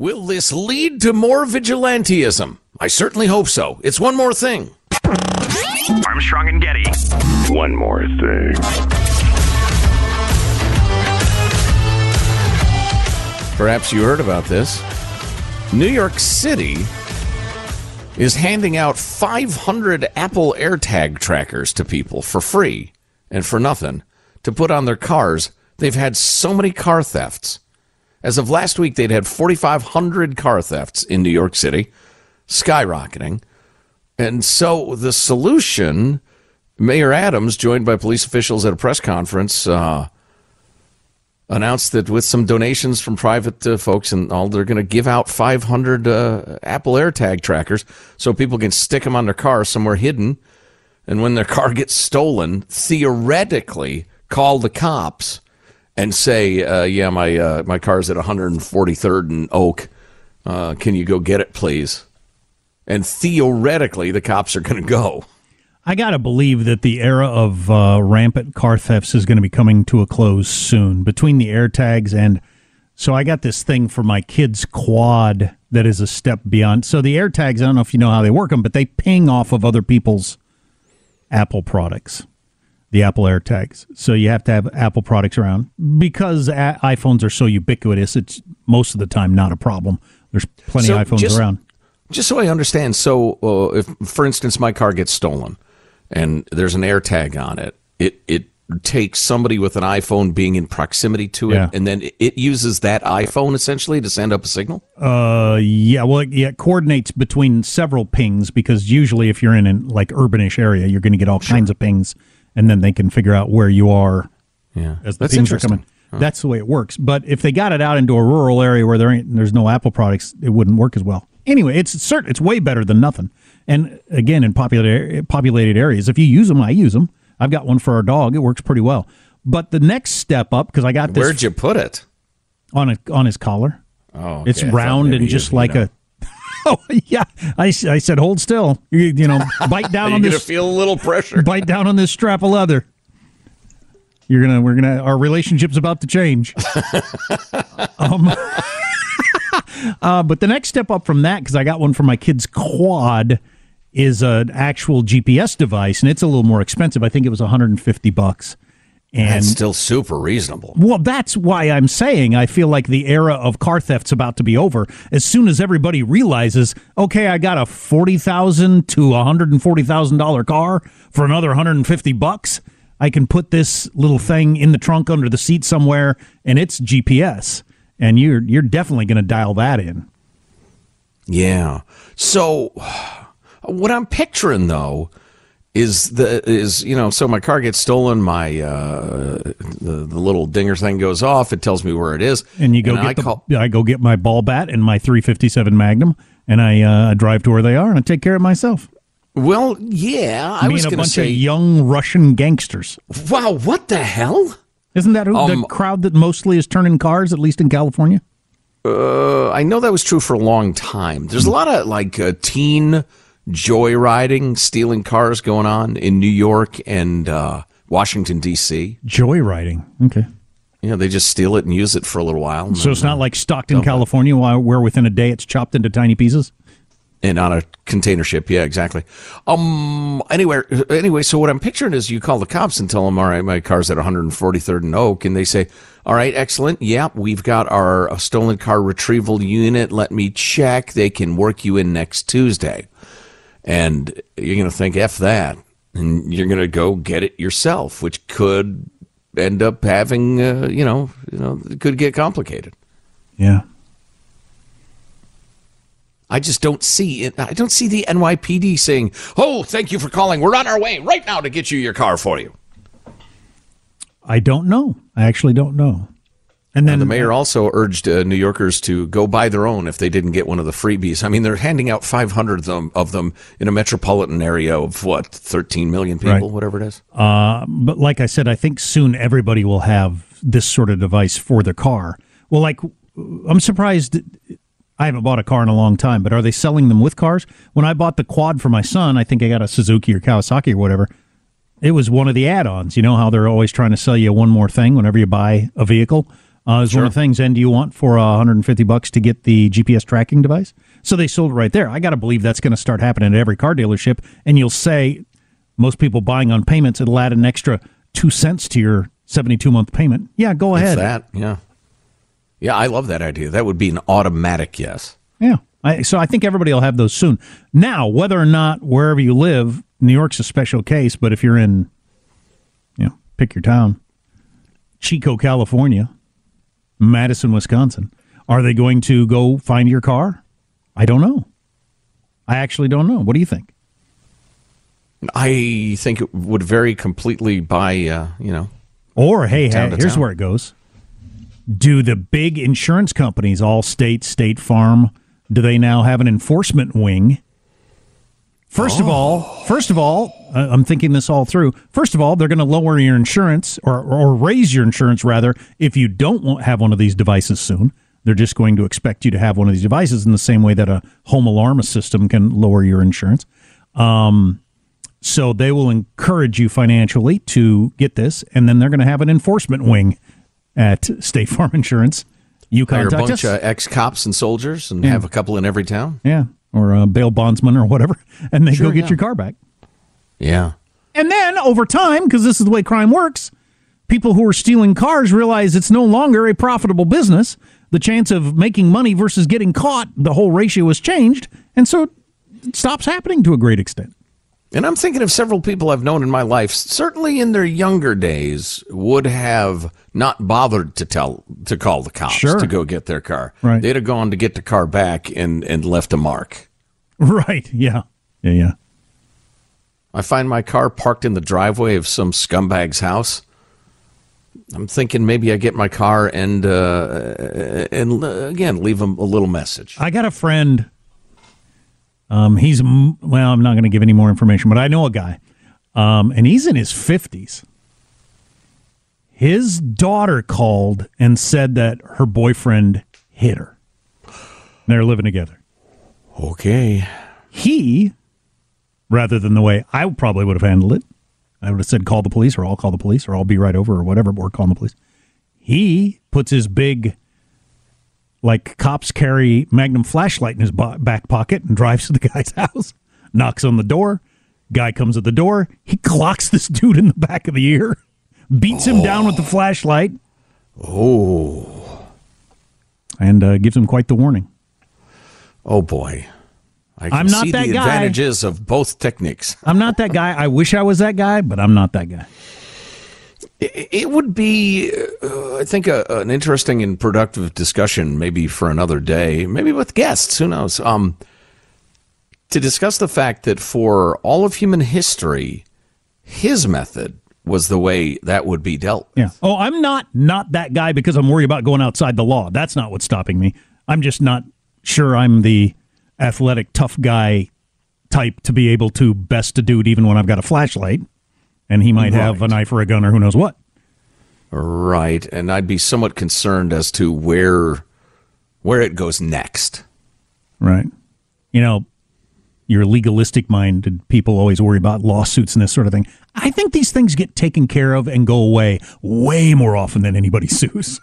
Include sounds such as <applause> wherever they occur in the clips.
Will this lead to more vigilantism? I certainly hope so. It's one more thing. Armstrong and Getty. One more thing. Perhaps you heard about this. New York City is handing out 500 Apple AirTag trackers to people for free and for nothing to put on their cars. They've had so many car thefts. As of last week, they'd had 4,500 car thefts in New York City, skyrocketing. And so the solution, Mayor Adams, joined by police officials at a press conference, uh, announced that with some donations from private uh, folks and all, they're going to give out 500 uh, Apple AirTag trackers so people can stick them on their car somewhere hidden. And when their car gets stolen, theoretically call the cops and say, uh, "Yeah, my uh, my car's at 143rd and Oak. Uh, can you go get it, please?" And theoretically, the cops are going to go. I got to believe that the era of uh, rampant car thefts is going to be coming to a close soon. Between the AirTags and so I got this thing for my kid's quad that is a step beyond. So the AirTags, I don't know if you know how they work them, but they ping off of other people's Apple products, the Apple AirTags. So you have to have Apple products around because a- iPhones are so ubiquitous. It's most of the time not a problem. There's plenty So of iPhones just- around. Just so I understand, so uh, if, for instance, my car gets stolen and there's an AirTag on it, it it takes somebody with an iPhone being in proximity to it, Yeah. and then it uses that iPhone essentially to send up a signal. Uh, yeah. Well, yeah, it coordinates between several pings because usually, if you're in an like urbanish area, you're going to get all kinds of pings, and then they can figure out where you are Yeah, as the that's pings are coming. That's the way it works. But if they got it out into a rural area where there ain't there's no Apple products, it wouldn't work as well. Anyway, it's certain it's way better than nothing. And again, in populated populated areas, if you use them, I use them. I've got one for our dog. It works pretty well. But the next step up because I got this Where'd you put it? on a, on his collar. Oh, It's okay. I thought round and just like know. a. <laughs> Oh yeah, I said hold still. You, you know, bite down <laughs> on this. feel a little pressure. bite down on this strap of leather. You're gonna, we're gonna, our relationship's about to change. <laughs> um, uh, but the next step up from that, because I got one for my kid's quad, is an actual GPS device, and it's a little more expensive. I think it was 150 bucks. And That's still super reasonable. well, that's why I'm saying I feel like the era of car theft's about to be over. As soon as everybody realizes, okay, I got a forty thousand to a hundred and forty thousand dollar car for another hundred and fifty bucks, I can put this little thing in the trunk under the seat somewhere, and it's GPS. and you're you're definitely going to dial that in. Yeah. So <sighs> what I'm picturing though is the is you know so my car gets stolen my uh the, the little dinger thing goes off it tells me where it is And you go I get the, call, I go get my ball bat and my 357 Magnum, and I uh, drive to where they are and I take care of myself. well yeah I was a bunch say of young Russian gangsters. wow what the hell Isn't that who, Um, the crowd that mostly is turning cars, at least in California? Uh, I know that was true for a long time. There's a lot of like uh, teen joyriding, stealing cars going on in New York and uh, Washington D.C. Joyriding. Okay. Yeah, they just steal it and use it for a little while. So it's not uh, like Stockton, California, where where within a day it's chopped into tiny pieces? and on a container ship. Yeah, exactly. Um. Anyway, anyway. So what I'm picturing is you call the cops and tell them, "All right, my car's at 143rd and Oak," and they say, "All right, excellent. Yep, we've got our uh, stolen car retrieval unit. Let me check. They can work you in next Tuesday." And you're gonna think, "F that," and you're gonna go get it yourself, which could end up having, uh, you know, you know, it could get complicated. Yeah. I just don't see it. I don't see the NYPD saying, "Oh, thank you for calling. We're on our way right now to get you your car for you." I don't know. I actually don't know. And then the mayor also urged uh, New Yorkers to go buy their own if they didn't get one of the freebies. I mean, they're handing out 500 of them, of them in a metropolitan area of what 13 million people, Right. whatever it is. but like I said, I think soon everybody will have this sort of device for their car. Well, like I'm surprised. I haven't bought a car in a long time, but are they selling them with cars? When I bought the quad for my son, I think I got a Suzuki or Kawasaki or whatever. It was one of the add-ons. You know how they're always trying to sell you one more thing whenever you buy a vehicle. Uh, it's one of the things. And do you want for uh, 150 bucks to get the GPS tracking device? So they sold it right there. I got to believe that's going to start happening at every car dealership. And you'll say most people buying on payments, it'll add an extra two cents to your 72 month payment. Yeah, go ahead. that, yeah, yeah. I love that idea. That would be an automatic yes. Yeah. I, so I think everybody will have those soon. Now, whether or not wherever you live, New York's a special case, but if you're in, you know, pick your town, Chico, California, Madison, Wisconsin, are they going to go find your car? I don't know. I actually don't know. What do you think? I think it would vary completely by uh, you know Or hey, hey here's town. where it goes. Do the big insurance companies, Allstate, State Farm, do they now have an enforcement wing? First of all, first of all, I'm thinking this all through. First of all, they're going to lower your insurance or or raise your insurance rather if you don't have one of these devices soon. They're just going to expect you to have one of these devices in the same way that a home alarm system can lower your insurance. Um, so they will encourage you financially to get this, and then they're going to have an enforcement wing at State Farm Insurance. You hire a bunch us, of ex cops and soldiers and Yeah. have a couple in every town. yeah, or a bail bondsman or whatever, <laughs> and they Sure, go get yeah. your car back. Yeah. And then over time, because this is the way crime works, people who are stealing cars realize it's no longer a profitable business. The chance of making money versus getting caught, the whole ratio has changed, and so it stops happening to a great extent. And I'm thinking of several people I've known in my life, certainly in their younger days, would have not bothered to tell to call the cops Sure. to go get their car. Right. They'd have gone to get the car back and, and left a mark. Right? Yeah. Yeah. Yeah. I find my car parked in the driveway of some scumbag's house. I'm thinking maybe I get my car and uh, and uh, again leave him a little message. I got a friend. Um, he's well. I'm not going to give any more information, but I know a guy, um, and he's in his fifties. His daughter called and said that her boyfriend hit her. They're living together. Okay. He, rather than the way I probably would have handled it, I would have said, "Call the police," or "I'll call the police," or "I'll be right over," or whatever. Or "Call the police. He puts his big like cops carry magnum flashlight in his back pocket and drives to the guy's <laughs> house knocks on the door guy comes at the door he clocks this dude in the back of the ear beats him down with the flashlight oh and uh, gives him quite the warning Oh boy. I can I'm not see that the guy. advantages of both techniques. i'm not that guy i wish i was that guy but i'm not that guy It, it would be, uh, I think, a, an interesting and productive discussion, maybe for another day, maybe with guests. Who knows? Um, to discuss the fact that for all of human history, his method was the way that would be dealt. Yeah. Oh, I'm not not that guy because I'm worried about going outside the law. That's not what's stopping me. I'm just not sure I'm the athletic tough guy type to be able to best a dude even when I've got a flashlight and he might right. have a knife or a gun or who knows what. Right, and I'd be somewhat concerned as to where where it goes next. Right. You know, your legalistic minded people always worry about lawsuits and this sort of thing. I think these things get taken care of and go away way more often than anybody <laughs> sues.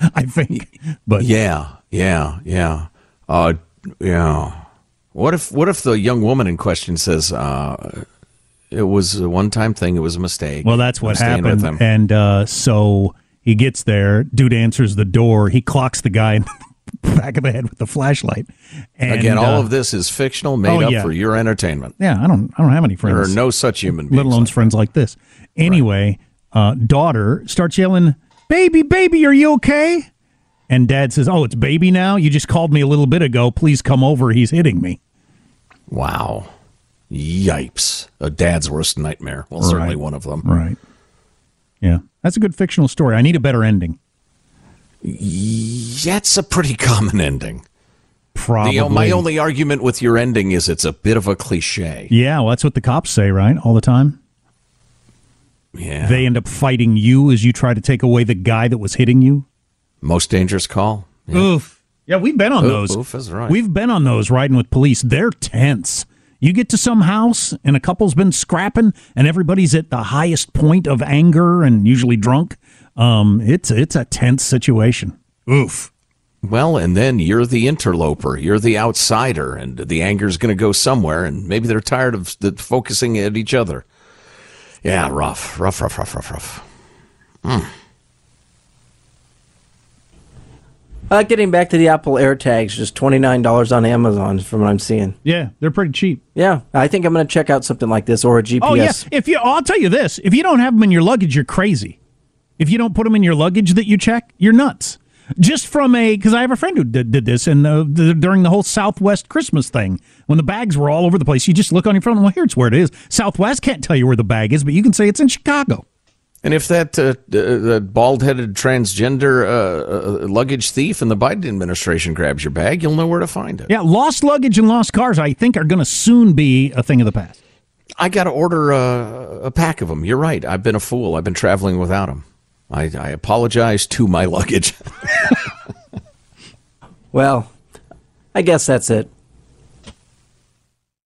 I think. But yeah, yeah, yeah. Uh, yeah. What if what if the young woman in question says uh, it was a one time thing, it was a mistake. Well, that's what happened. And uh, so he gets there, dude answers the door, he clocks the guy in the <laughs> back of the head with the flashlight. And, Again, all uh, of this is fictional, made oh, up for your entertainment. Yeah, I don't, I don't have any friends. There are no such human beings, let alone like friends like this. Anyway, right. uh, daughter starts yelling, "Baby, baby, are you okay?" And dad says, "Oh, it's baby now. You just called me a little bit ago. Please come over. He's hitting me." Wow, yipes! A dad's worst nightmare. Well, right. certainly one of them. Right. Yeah, that's a good fictional story. I need a better ending. That's a pretty common ending. Uh, Probably. The, my only argument with your ending is it's a bit of a cliche. Yeah, well, that's what the cops say, right? All the time. Yeah. They end up fighting you as you try to take away the guy that was hitting you. Most dangerous call. Yeah. Oof. Yeah, we've been on oof, those. Oof is right. We've been on those riding with police. They're tense. You get to some house and a couple's been scrapping and everybody's at the highest point of anger and usually drunk um, it's it's a tense situation. Oof. Well, and then you're the interloper, you're the outsider, and the anger's going to go somewhere, and maybe they're tired of the, focusing at each other. Yeah, rough, rough, rough, rough, rough, rough. Mm. Uh, getting back to the Apple AirTags, just twenty nine dollars on Amazon from what I'm seeing. Yeah, they're pretty cheap. Yeah, I think I'm going to check out something like this or a GPS. Oh yeah, if you, I'll tell you this: if you don't have them in your luggage, you're crazy. If you don't put them in your luggage that you check, you're nuts. Just from a, because I have a friend who did, did this, and uh, the, during the whole Southwest Christmas thing, when the bags were all over the place, you just look on your phone. And well, here's where it is. Southwest can't tell you where the bag is, but you can say it's in Chicago. And if that uh, uh, bald-headed transgender uh, uh, luggage thief in the Biden administration grabs your bag, you'll know where to find it. Yeah, lost luggage and lost cars, I think, are going to soon be a thing of the past. I got to order uh, a pack of them. You're right. I've been a fool. I've been traveling without them. I, I apologize to my luggage. <laughs> well, I guess that's it.